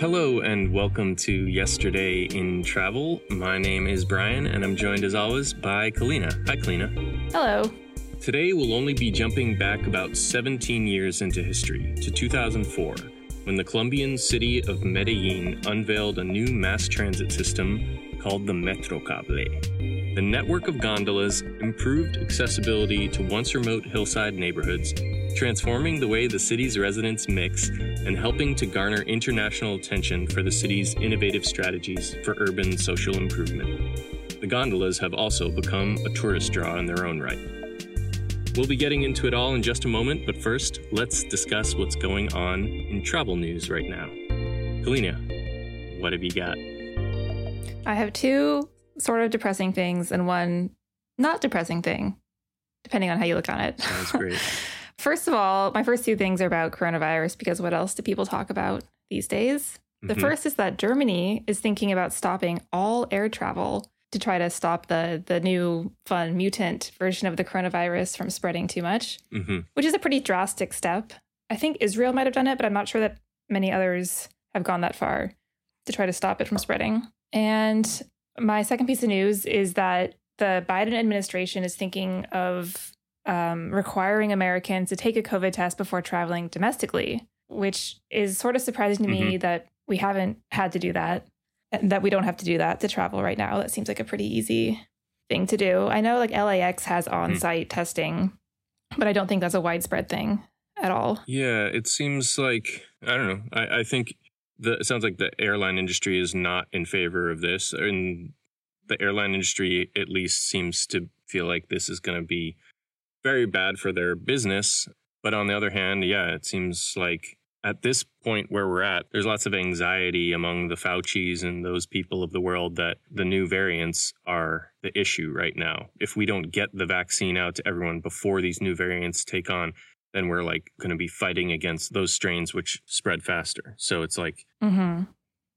Hello and welcome to Yesterday in Travel. My name is Brian and I'm joined as always by Kalina. Hi, Kalina. Hello. Today we'll only be jumping back about 17 years into history to 2004 when the Colombian city of Medellin unveiled a new mass transit system called the Metrocable. The network of gondolas improved accessibility to once remote hillside neighborhoods transforming the way the city's residents mix and helping to garner international attention for the city's innovative strategies for urban social improvement. The gondolas have also become a tourist draw in their own right. We'll be getting into it all in just a moment, but first, let's discuss what's going on in travel news right now. Kalina, what have you got? I have two sort of depressing things and one not depressing thing, depending on how you look on it. Sounds great. First of all, my first two things are about coronavirus because what else do people talk about these days? The Mhm. first is that Germany is thinking about stopping all air travel to try to stop the the new fun mutant version of the coronavirus from spreading too much, hmm which is a pretty drastic step. I think Israel might have done it, but I'm not sure that many others have gone that far to try to stop it from spreading. And my second piece of news is that the Biden administration is thinking of um, requiring Americans to take a COVID test before traveling domestically, which is sort of surprising to me that we haven't had to do that, and that we don't have to do that to travel right now. That seems like a pretty easy thing to do. I know like LAX has on site testing, but I don't think that's a widespread thing at all. Yeah, it seems like I don't know. I, I think the it sounds like the airline industry is not in favor of this, and the airline industry at least seems to feel like this is going to be very bad for their business. But on the other hand, yeah, it seems like at this point where we're at, there's lots of anxiety among the Faucis and those people of the world that the new variants are the issue right now. If we don't get the vaccine out to everyone before these new variants take on, then we're like going to be fighting against those strains which spread faster. So it's like hmm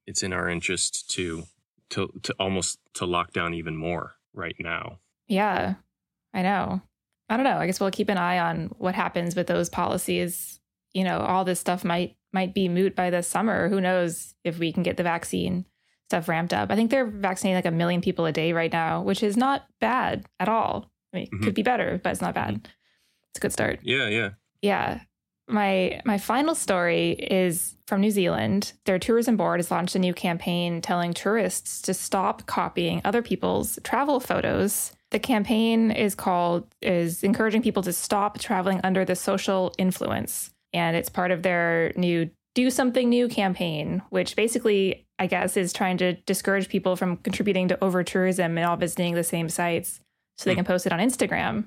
it's in our interest to to to almost to lock down even more right now. Yeah, I know. I don't know. I guess we'll keep an eye on what happens with those policies. You know, all this stuff might might be moot by this summer. Who knows if we can get the vaccine stuff ramped up? I think they're vaccinating like a million people a day right now, which is not bad at all. I mean, it Mhm. could be better, but it's not bad. It's a good start. Yeah, yeah. Yeah. My my final story is from New Zealand. Their tourism board has launched a new campaign telling tourists to stop copying other people's travel photos. The campaign is called is encouraging people to stop traveling under the social influence. And it's part of their new do something new campaign, which basically I guess is trying to discourage people from contributing to over tourism and all visiting the same sites so they Hmm. can post it on Instagram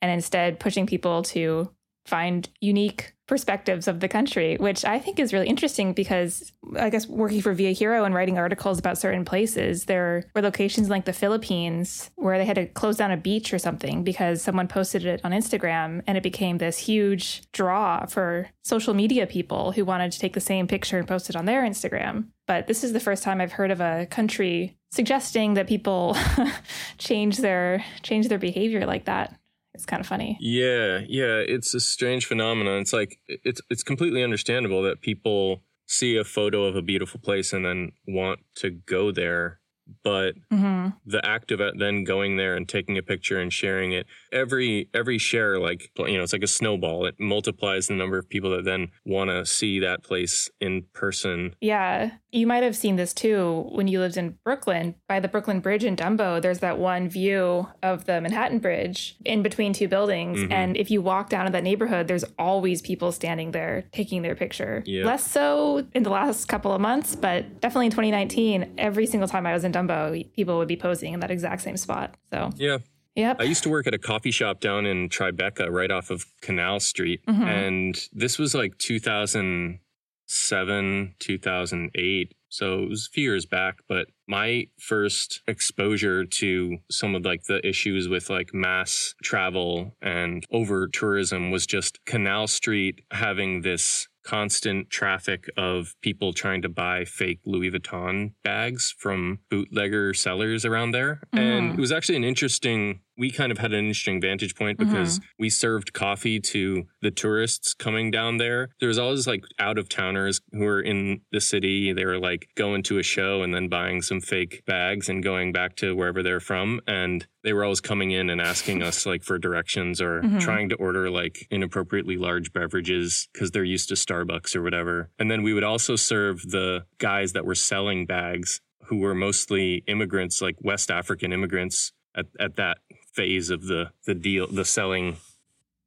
and instead pushing people to find unique perspectives of the country, which I think is really interesting because I guess working for Via Hero and writing articles about certain places, there were locations like the Philippines where they had to close down a beach or something because someone posted it on Instagram and it became this huge draw for social media people who wanted to take the same picture and post it on their Instagram. But this is the first time I've heard of a country suggesting that people change their change their behavior like that. It's kind of funny. Yeah, yeah, it's a strange phenomenon. It's like it's it's completely understandable that people see a photo of a beautiful place and then want to go there, but hmm the act of then going there and taking a picture and sharing it every every share like you know it's like a snowball it multiplies the number of people that then want to see that place in person Yeah, you might have seen this too when you lived in Brooklyn. By the Brooklyn Bridge in Dumbo, there's that one view of the Manhattan Bridge in between two buildings. Mhm. And if you walk down to that neighborhood, there's always people standing there taking their picture. Yeah. Less so in the last couple of months, but definitely in 2019, every single time I was in Dumbo, people would be posing in that exact same spot. So, yeah yep. i used to work at a coffee shop down in tribeca right off of canal street Mhm. and this was like 2007 2008 so it was a few years back but my first exposure to some of like the issues with like mass travel and over tourism was just canal street having this constant traffic of people trying to buy fake Louis Vuitton bags from bootlegger sellers around there. And Mhm. it was actually an interesting we kind of had an interesting vantage point because we served coffee to the tourists coming down there. There was always like out of towners who were in the city. They were like going to a show and then buying some fake bags and going back to wherever they're from. And they were always coming in and asking us like for directions or Mhm. trying to order like inappropriately large beverages because they're used to Starbucks or whatever. And then we would also serve the guys that were selling bags who were mostly immigrants, like West African immigrants at, at that phase of the the deal, the selling. Hmm.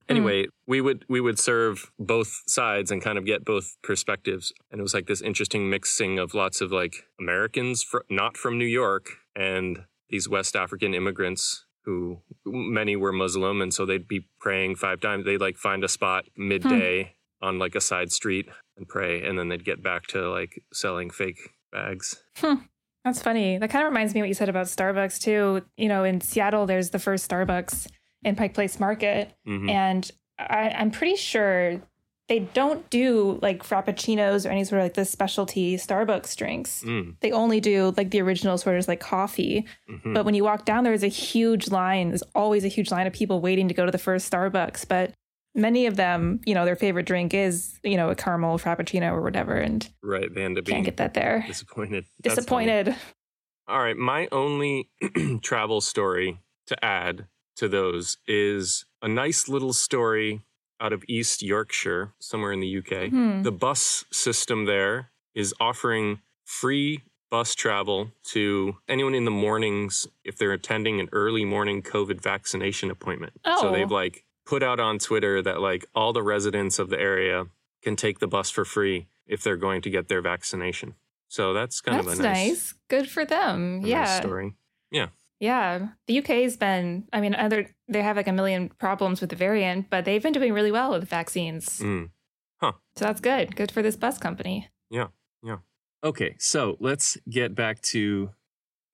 Anyway, we would we would serve both sides and kind of get both perspectives, and it was like this interesting mixing of lots of like Americans fr- not from New York and these West African immigrants who many were Muslim, and so they'd be praying five times. They'd like find a spot midday hmm. on like a side street and pray, and then they'd get back to like selling fake bags. Hmm. That's funny. That kind of reminds me of what you said about Starbucks too. You know, in Seattle, there's the first Starbucks in Pike Place Market, Mhm. and I, I'm pretty sure they don't do like frappuccinos or any sort of like the specialty Starbucks drinks. Mm, They only do like the original sort of like coffee. mhm. But when you walk down, there's a huge line. There's always a huge line of people waiting to go to the first Starbucks. But many of them, you know, their favorite drink is, you know, a caramel frappuccino or whatever, and Right, they end up can't get that there. disappointed. That's funny. Disappointed. All right, my only travel story to add to those is a nice little story out of East Yorkshire, somewhere in the UK. Hmm. The bus system there is offering free bus travel to anyone in the mornings if they're attending an early morning COVID vaccination appointment. Oh. So they've like put out on Twitter that like all the residents of the area can take the bus for free if they're going to get their vaccination. So that's kind That's of a nice, nice. Good for them. a nice yeah. story. Yeah. Yeah. The UK's been, I mean, other they have like a million problems with the variant, but they've been doing really well with vaccines. Mm. So that's good. Good for this bus company. Yeah. Yeah. Okay, so let's get back to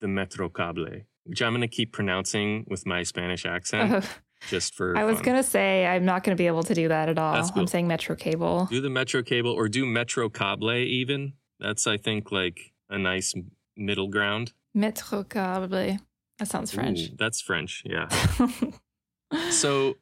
the Metro Cable, which I'm going to keep pronouncing with my Spanish accent Ugh. just for I was fun. to say I'm not to be able to do that at all. Cool. I'm saying Metro Cable. do the Metro Cable or do Metro Cable even. That's, I think, like a nice middle ground. Metro Cable. That sounds French. Ooh, that's French, yeah. So,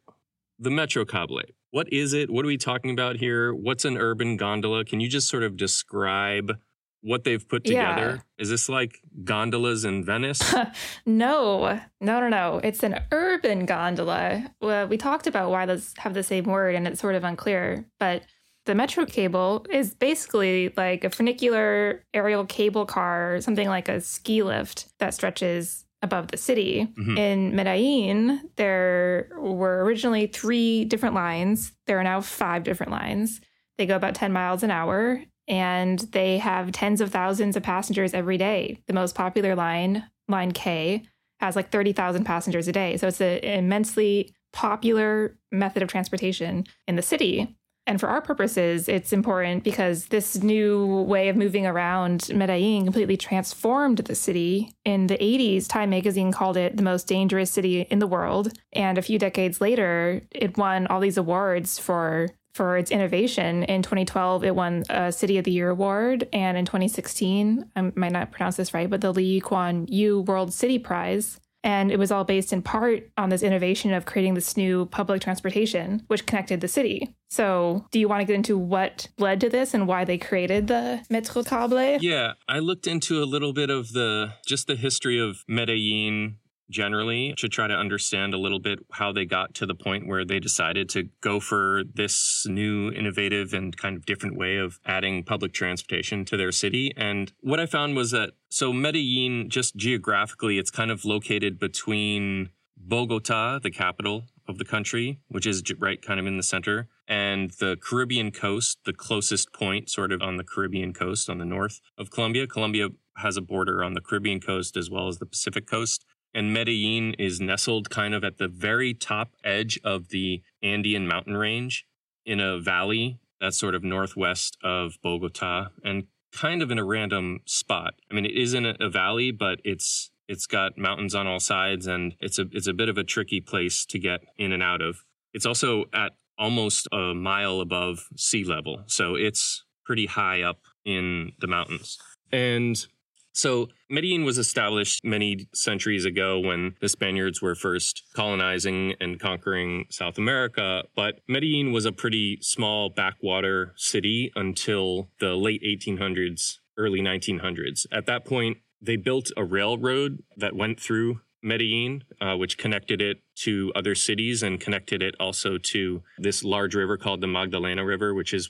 the Metro Cable. What is it? What are we talking about here? What's an urban gondola? Can you just sort of describe what they've put Yeah. together? Is this like gondolas in Venice? no, no, no, no. It's an urban gondola. Well, we talked about why those have the same word, and it's sort of unclear. But the metro cable is basically like a funicular aerial cable car, something like a ski lift that stretches above the city. Mhm. In Medellin, there were originally three different lines. There are now five different lines. They go about 10 miles an hour and they have tens of thousands of passengers every day. The most popular line, Line K, has like 30,000 passengers a day. So it's an immensely popular method of transportation in the city. And for our purposes, it's important because this new way of moving around Medellin completely transformed the city. In the 80s, Time magazine called it the most dangerous city in the world. And a few decades later, it won all these awards for for its innovation. In 2012, it won a City of the Year award, and in 2016, I might not pronounce this right, but the Lee Kuan Yew World City Prize. And it was all based in part on this innovation of creating this new public transportation, which connected the city. So, do you want to get into what led to this and why they created the Metro Cable? Yeah, I looked into a little bit of the just the history of Medellin generally to try to understand a little bit how they got to the point where they decided to go for this new innovative and kind of different way of adding public transportation to their city. And what i found was that so medellin just geographically it's kind of located between bogota the capital of the country which is right kind of in the center and the caribbean coast the closest point sort of on the caribbean coast on the north of colombia. Colombia has a border on the caribbean coast as well as the pacific coast and Medellin is nestled kind of at the very top edge of the Andean mountain range in a valley that's sort of northwest of Bogota and kind of in a random spot. I mean, it is in a, a valley, but it's it's got mountains on all sides and it's a it's a bit of a tricky place to get in and out of. It's also at almost a mile above sea level, so it's pretty high up in the mountains. And So, Medellin was established many centuries ago when the Spaniards were first colonizing and conquering South America. But Medellin was a pretty small backwater city until the late 1800s, early 1900s. At that point, they built a railroad that went through Medellin, uh, which connected it to other cities and connected it also to this large river called the Magdalena River, which is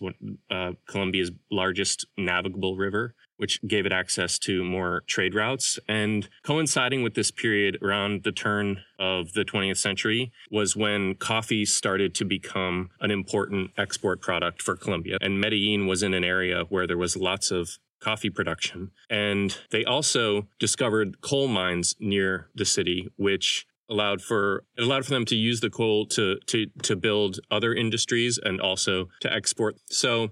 uh, Colombia's largest navigable river, which gave it access to more trade routes. And coinciding with this period around the turn of the 20th century was when coffee started to become an important export product for Colombia. And Medellin was in an area where there was lots of coffee production. And they also discovered coal mines near the city, which allowed for it allowed for them to use the coal to to to build other industries and also to export. So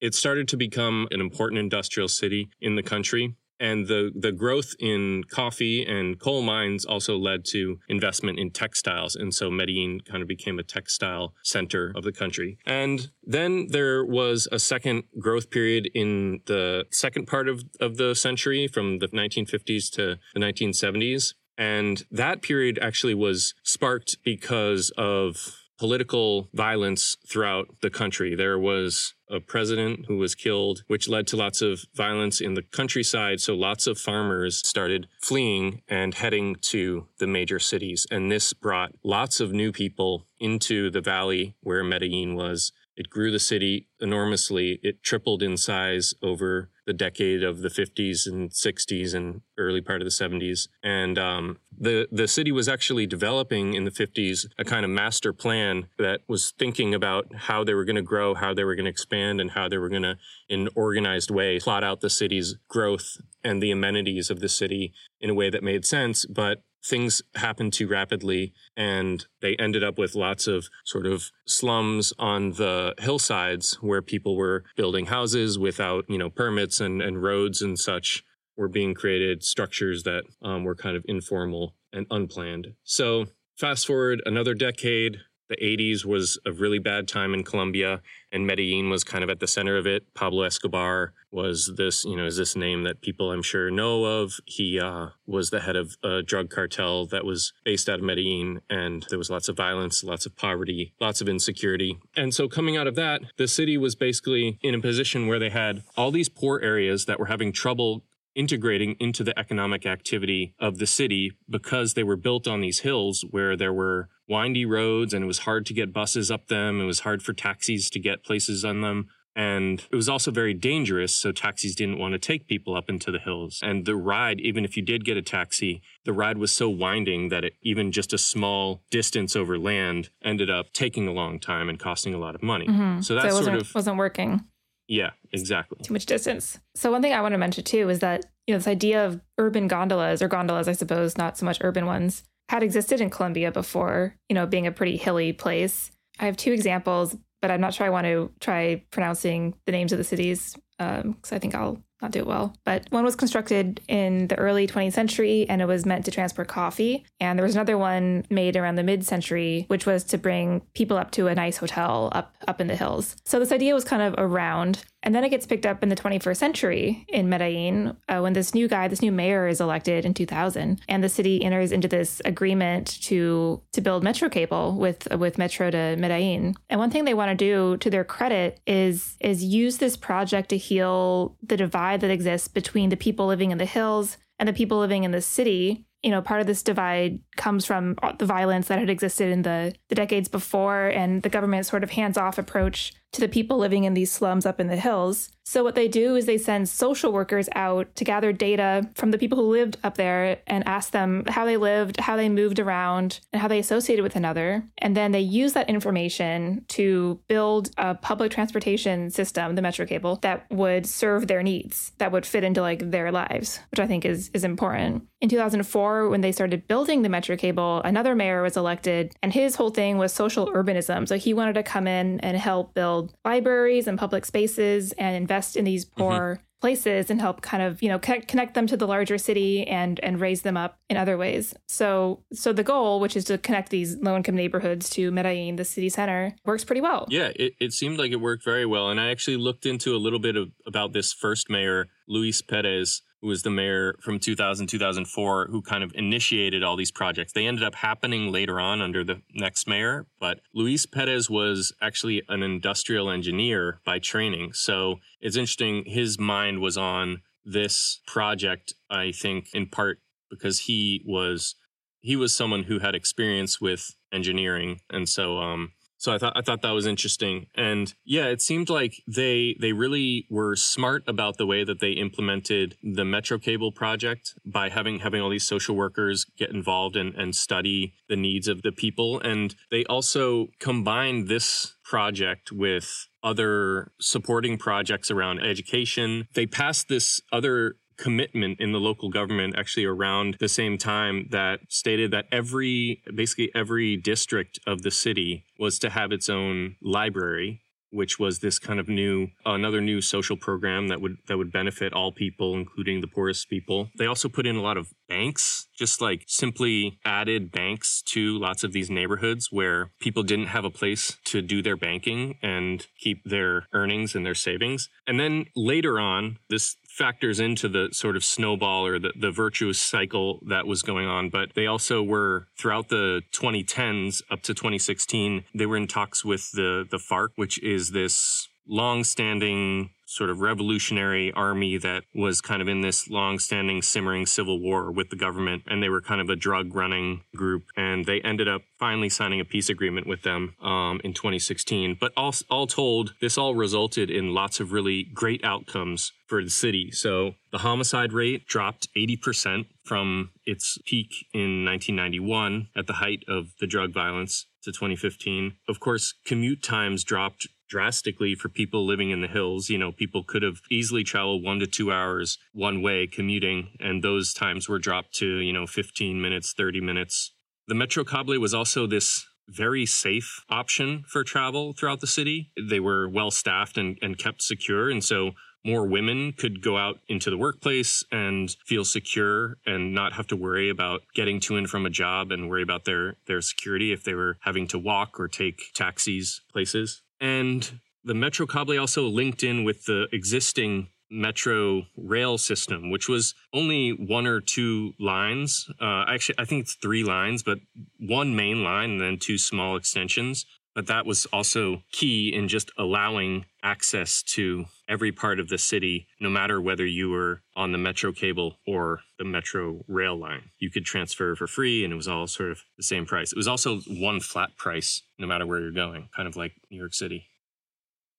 it started to become an important industrial city in the country. And the, the growth in coffee and coal mines also led to investment in textiles. And so Medellin kind of became a textile center of the country. And then there was a second growth period in the second part of, of the century from the 1950s to the 1970s. And that period actually was sparked because of political violence throughout the country. There was a president who was killed, which led to lots of violence in the countryside. So lots of farmers started fleeing and heading to the major cities. And this brought lots of new people into the valley where Medellin was. It grew the city enormously. It tripled in size over the decade of the 50s and 60s and early part of the 70s. And um, the the city was actually developing in the 50s a kind of master plan that was thinking about how they were going to grow, how they were going to expand, and how they were going to, in an organized way, plot out the city's growth and the amenities of the city in a way that made sense. But things happened too rapidly and they ended up with lots of sort of slums on the hillsides where people were building houses without you know permits and, and roads and such were being created structures that um, were kind of informal and unplanned. So fast forward another decade the 80s was a really bad time in Colombia, and Medellin was kind of at the center of it. Pablo Escobar was this, you know, is this name that people I'm sure know of. He uh, was the head of a drug cartel that was based out of Medellin, and there was lots of violence, lots of poverty, lots of insecurity. And so, coming out of that, the city was basically in a position where they had all these poor areas that were having trouble integrating into the economic activity of the city because they were built on these hills where there were windy roads and it was hard to get buses up them. It was hard for taxis to get places on them. And it was also very dangerous, so taxis didn't want to take people up into the hills. And the ride, even if you did get a taxi, the ride was so winding that it, even just a small distance over land ended up taking a long time and costing a lot of money. Mm-hmm. So that so sort of wasn't working. Yeah, exactly. Too much distance. So one thing I want to mention too is that you know this idea of urban gondolas or gondolas, I suppose, not so much urban ones, had existed in Colombia before, you know, being a pretty hilly place. I have two examples, but I'm not sure I want to try pronouncing the names of the cities because um, I think I'll not do it well. But one was constructed in the early 20th century and it was meant to transport coffee. And there was another one made around the mid century, which was to bring people up to a nice hotel up up in the hills. So this idea was kind of around. And then it gets picked up in the 21st century in Medellin uh, when this new guy, this new mayor is elected in 2000, and the city enters into this agreement to to build metro cable with with Metro de Medellin. And one thing they want to do, to their credit, is is use this project to heal the divide that exists between the people living in the hills and the people living in the city you know, part of this divide comes from the violence that had existed in the, the decades before and the government's sort of hands off approach to the people living in these slums up in the hills. So, what they do is they send social workers out to gather data from the people who lived up there and ask them how they lived, how they moved around, and how they associated with another. And then they use that information to build a public transportation system, the Metro Cable, that would serve their needs, that would fit into like their lives, which I think is, is important. In 2004, when they started building the Metro Cable, another mayor was elected, and his whole thing was social urbanism. So, he wanted to come in and help build libraries and public spaces and invest in these mm-hmm. poor mm-hmm. places and help kind of you know connect, connect them to the larger city and and raise them up in other ways so so the goal which is to connect these low income neighborhoods to medellin the city center works pretty well yeah it, it seemed like it worked very well and i actually looked into a little bit of about this first mayor luis perez who was the mayor from 2000 2004 who kind of initiated all these projects. They ended up happening later on under the next mayor, but Luis Perez was actually an industrial engineer by training. So it's interesting his mind was on this project I think in part because he was he was someone who had experience with engineering and so um so I thought I thought that was interesting. And yeah, it seemed like they they really were smart about the way that they implemented the Metro Cable project by having having all these social workers get involved and, and study the needs of the people. And they also combined this project with other supporting projects around education. They passed this other commitment in the local government actually around the same time that stated that every basically every district of the city was to have its own library which was this kind of new another new social program that would that would benefit all people including the poorest people. They also put in a lot of banks just like simply added banks to lots of these neighborhoods where people didn't have a place to do their banking and keep their earnings and their savings and then later on this factors into the sort of snowball or the, the virtuous cycle that was going on. But they also were throughout the 2010s up to 2016, they were in talks with the, the FARC, which is this long-standing sort of revolutionary army that was kind of in this long-standing simmering civil war with the government and they were kind of a drug running group and they ended up finally signing a peace agreement with them um, in 2016 but all, all told this all resulted in lots of really great outcomes for the city. So the homicide rate dropped 80% from its peak in 1991 at the height of the drug violence to 2015 of course commute times dropped drastically for people living in the hills. You know, people could have easily traveled one to two hours one way commuting, and those times were dropped to, you know, 15 minutes, 30 minutes. The Metro Cable was also this very safe option for travel throughout the city. They were well staffed and, and kept secure. And so more women could go out into the workplace and feel secure and not have to worry about getting to and from a job and worry about their, their security if they were having to walk or take taxis places. And the Metro Cable also linked in with the existing metro rail system, which was only one or two lines. Uh, actually, I think it's three lines, but one main line and then two small extensions. But that was also key in just allowing access to every part of the city, no matter whether you were on the metro cable or the metro rail line. You could transfer for free and it was all sort of the same price. It was also one flat price, no matter where you're going, kind of like New York City.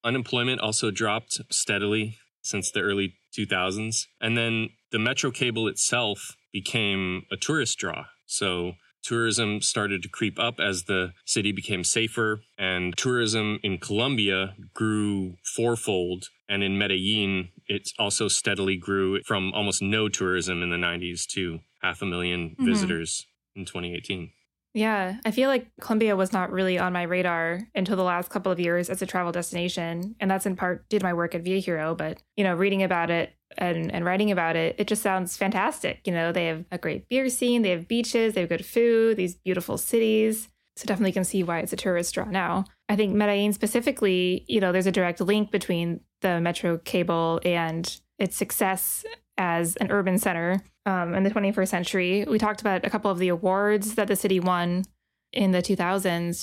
Unemployment also dropped steadily since the early 2000s. And then the metro cable itself became a tourist draw. So tourism started to creep up as the city became safer, and tourism in Colombia grew fourfold. And in Medellin, it also steadily grew from almost no tourism in the 90s to half a 1000000 mm-hmm. visitors in 2018. Yeah, I feel like Colombia was not really on my radar until the last couple of years as a travel destination. And that's in part due to my work at Via Hero. But, you know, reading about it and, and writing about it, it just sounds fantastic. You know, they have a great beer scene, they have beaches, they have good food, these beautiful cities. So definitely can see why it's a tourist draw now. I think Medellin specifically, you know, there's a direct link between the metro cable and its success as an urban center um, in the 21st century. We talked about a couple of the awards that the city won in the 2000s,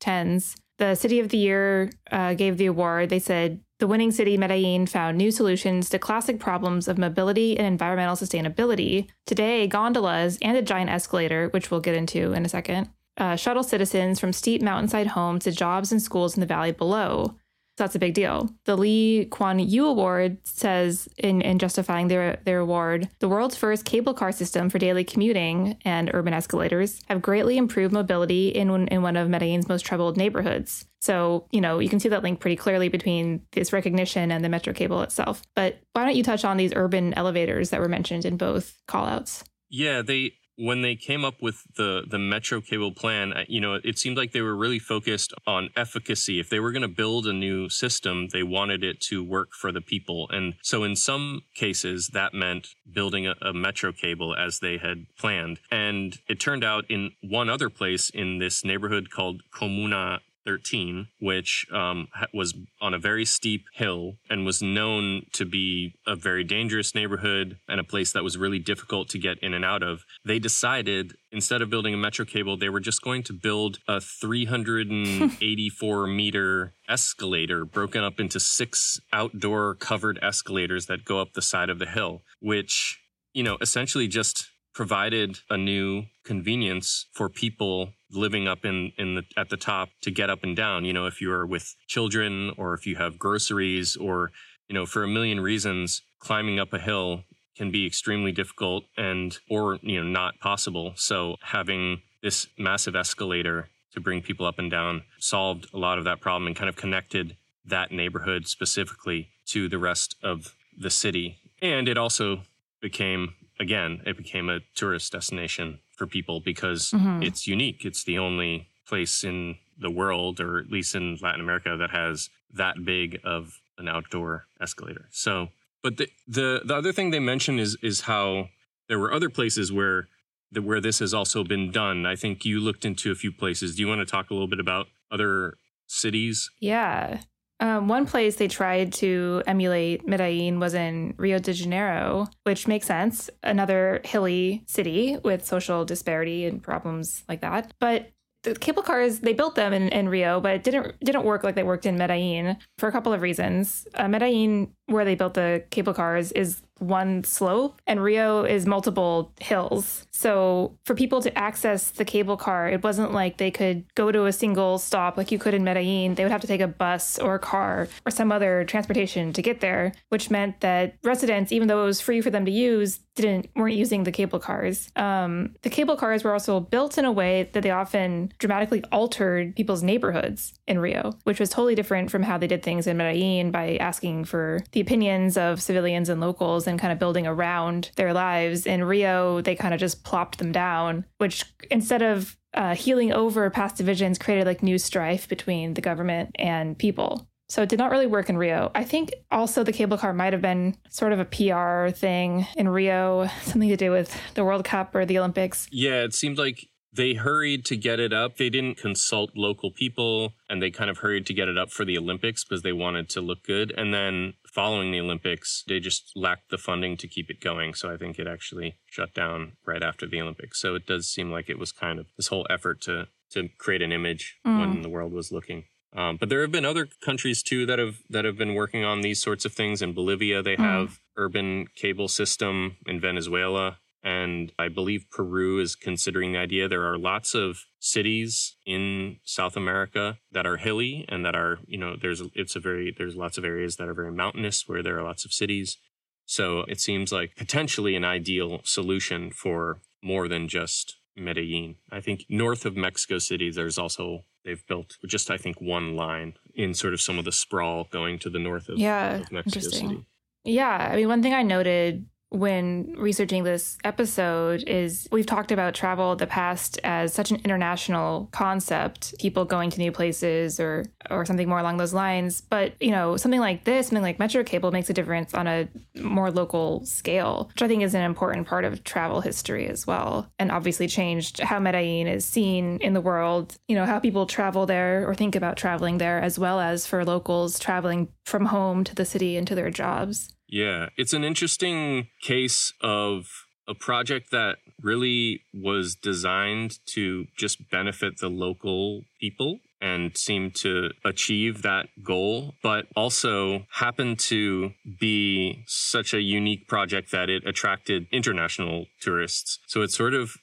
2010s. The City of the Year uh, gave the award. They said the winning city, Medellin, found new solutions to classic problems of mobility and environmental sustainability. Today, gondolas and a giant escalator, which we'll get into in a second, uh, shuttle citizens from steep mountainside homes to jobs and schools in the valley below. So that's a big deal. The Lee Kuan Yew Award says, in, in justifying their, their award, the world's first cable car system for daily commuting and urban escalators have greatly improved mobility in, in one of Medellin's most troubled neighborhoods. So, you know, you can see that link pretty clearly between this recognition and the metro cable itself. But why don't you touch on these urban elevators that were mentioned in both callouts? Yeah, they when they came up with the the metro cable plan you know it seemed like they were really focused on efficacy. If they were going to build a new system they wanted it to work for the people. And so in some cases that meant building a, a metro cable as they had planned. And it turned out in one other place in this neighborhood called comuna 13, which um, was on a very steep hill and was known to be a very dangerous neighborhood and a place that was really difficult to get in and out of, they decided instead of building a metro cable, they were just going to build a 384 meter escalator broken up into six outdoor covered escalators that go up the side of the hill, which, you know, essentially just provided a new convenience for people living up in, in the at the top to get up and down. You know, if you're with children or if you have groceries or, you know, for a million reasons, climbing up a hill can be extremely difficult and or, you know, not possible. So having this massive escalator to bring people up and down solved a lot of that problem and kind of connected that neighborhood specifically to the rest of the city. And it also became again, it became a tourist destination for people because mm-hmm. it's unique. It's the only place in the world, or at least in Latin America, that has that big of an outdoor escalator. So, but the the, the other thing they mentioned is is how there were other places where the, where this has also been done. I think you looked into a few places. Do you want to talk a little bit about other cities? Yeah. Um, one place they tried to emulate Medellin was in Rio de Janeiro, which makes sense. Another hilly city with social disparity and problems like that. But the cable cars they built them in, in Rio, but it didn't didn't work like they worked in Medellin for a couple of reasons. Uh, Medellin, where they built the cable cars, is one slope, and Rio is multiple hills. So for people to access the cable car, it wasn't like they could go to a single stop like you could in Medellin. They would have to take a bus or a car or some other transportation to get there, which meant that residents, even though it was free for them to use, didn't weren't using the cable cars. Um, the cable cars were also built in a way that they often dramatically altered people's neighborhoods in Rio, which was totally different from how they did things in Medellin by asking for the opinions of civilians and locals and kind of building around their lives. In Rio, they kind of just plopped them down, which instead of uh, healing over past divisions, created like new strife between the government and people. So it did not really work in Rio. I think also the cable car might have been sort of a PR thing in Rio, something to do with the World Cup or the Olympics. Yeah, it seemed like they hurried to get it up. They didn't consult local people and they kind of hurried to get it up for the Olympics because they wanted to look good. And then following the Olympics, they just lacked the funding to keep it going. So I think it actually shut down right after the Olympics. So it does seem like it was kind of this whole effort to to create an image mm. when the world was looking. Um, but there have been other countries too that have that have been working on these sorts of things. In Bolivia, they mm. have urban cable system. In Venezuela, and I believe Peru is considering the idea. There are lots of cities in South America that are hilly and that are, you know, there's it's a very there's lots of areas that are very mountainous where there are lots of cities. So it seems like potentially an ideal solution for more than just Medellin. I think north of Mexico City, there's also they've built just I think one line in sort of some of the sprawl going to the north of, yeah, of Mexico City. Yeah, I mean, one thing I noted when researching this episode is we've talked about travel the past as such an international concept, people going to new places or or something more along those lines. But you know, something like this, something like Metro Cable makes a difference on a more local scale, which I think is an important part of travel history as well. And obviously changed how Medellin is seen in the world, you know, how people travel there or think about traveling there, as well as for locals traveling from home to the city and to their jobs. Yeah, it's an interesting case of a project that really was designed to just benefit the local people and seemed to achieve that goal, but also happened to be such a unique project that it attracted international tourists. So it sort of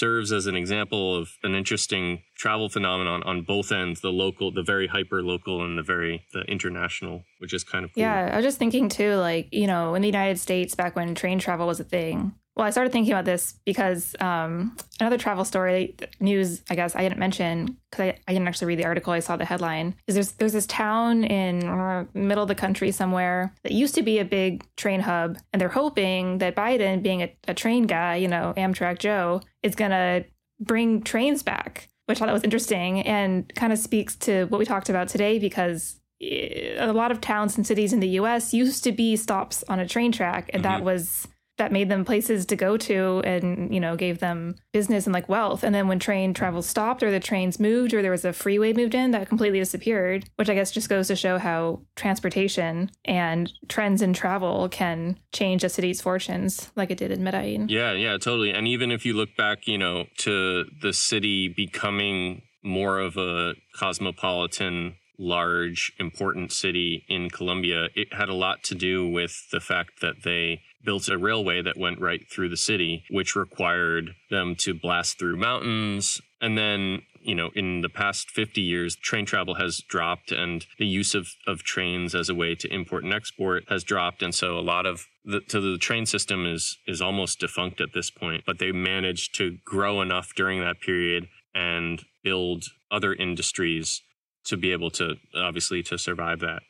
serves as an example of an interesting travel phenomenon on both ends the local the very hyper local and the very the international which is kind of cool. yeah i was just thinking too like you know in the united states back when train travel was a thing well, I started thinking about this because um, another travel story news, I guess I didn't mention because I, I, didn't actually read the article. I saw the headline. Is there's there's this town in uh, middle of the country somewhere that used to be a big train hub, and they're hoping that Biden, being a, a train guy, you know, Amtrak Joe, is gonna bring trains back, which I thought was interesting and kind of speaks to what we talked about today because eh, a lot of towns and cities in the U.S. used to be stops on a train track, and mm-hmm. that was that made them places to go to and, you know, gave them business and like wealth. And then when train travel stopped or the trains moved or there was a freeway moved in, that completely disappeared, which I guess just goes to show how transportation and trends in travel can change a city's fortunes like it did in Medellin. Yeah, yeah, totally. And even if you look back, you know, to the city becoming more of a cosmopolitan large, important city in Colombia, it had a lot to do with the fact that they built a railway that went right through the city, which required them to blast through mountains. And then, you know, in the past 50 years, train travel has dropped and the use of, of trains as a way to import and export has dropped. And so a lot of the, to the train system is, is almost defunct at this point, but they managed to grow enough during that period and build other industries to be able to obviously to survive that.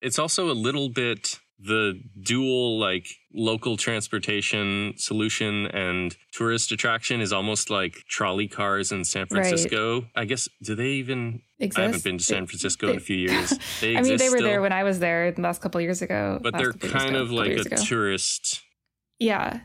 It's also a little bit the dual like local transportation solution and tourist attraction is almost like trolley cars in San Francisco. Right. I guess do they even exist? I haven't been to San Francisco they, in a few years. They I mean, they were still, there when I was there the last couple years ago. But they're kind of like a ago. tourist. Yeah.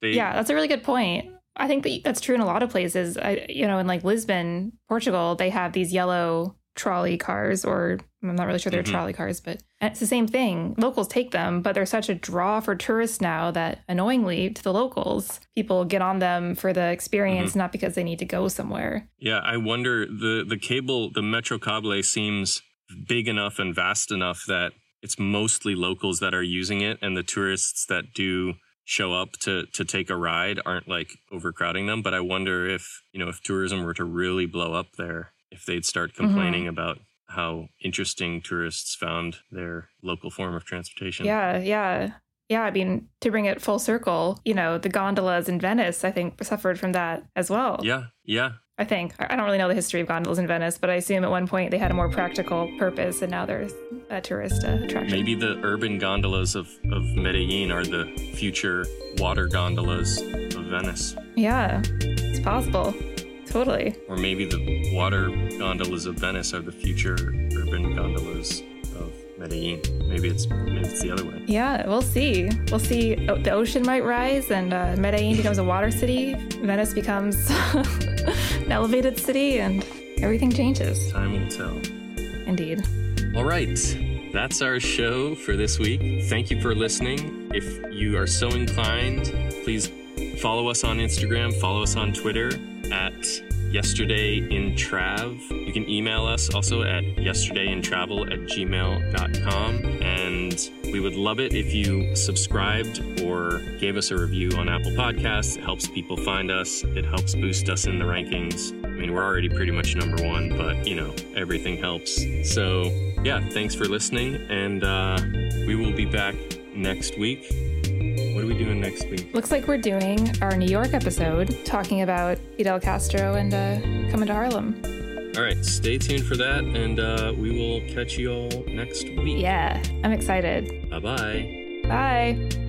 They, yeah, that's a really good point. I think that that's true in a lot of places. I, you know, in like Lisbon, Portugal, they have these yellow trolley cars, or I'm not really sure they're mm-hmm. trolley cars, but it's the same thing. Locals take them, but they're such a draw for tourists now that annoyingly to the locals, people get on them for the experience, mm-hmm. not because they need to go somewhere. Yeah, I wonder the the cable, the Metro Cable seems big enough and vast enough that it's mostly locals that are using it, and the tourists that do show up to to take a ride aren't like overcrowding them. But I wonder if you know if tourism were to really blow up there, if they'd start complaining mm-hmm. about how interesting tourists found their local form of transportation. Yeah, yeah. Yeah, I mean, to bring it full circle, you know, the gondolas in Venice, I think, suffered from that as well. Yeah, yeah. I think. I don't really know the history of gondolas in Venice, but I assume at one point they had a more practical purpose and now there's a tourist attraction. Maybe the urban gondolas of, of Medellin are the future water gondolas of Venice. Yeah, it's possible. Totally. Or maybe the water gondolas of Venice are the future urban gondolas of Medellin. Maybe it's maybe it's the other way. Yeah, we'll see. We'll see. The ocean might rise, and uh, Medellin becomes a water city. Venice becomes an elevated city, and everything changes. Time will tell. Indeed. All right. That's our show for this week. Thank you for listening. If you are so inclined, please follow us on Instagram, follow us on Twitter at yesterday in trav you can email us also at yesterdayintravel at gmail.com and we would love it if you subscribed or gave us a review on apple podcasts. It helps people find us. It helps boost us in the rankings. I mean we're already pretty much number one but you know everything helps. So yeah thanks for listening. And uh, we will be back next week what are we doing next week? Looks like we're doing our New York episode talking about Fidel Castro and uh, coming to Harlem. All right, stay tuned for that, and uh, we will catch you all next week. Yeah, I'm excited. Bye-bye. Bye.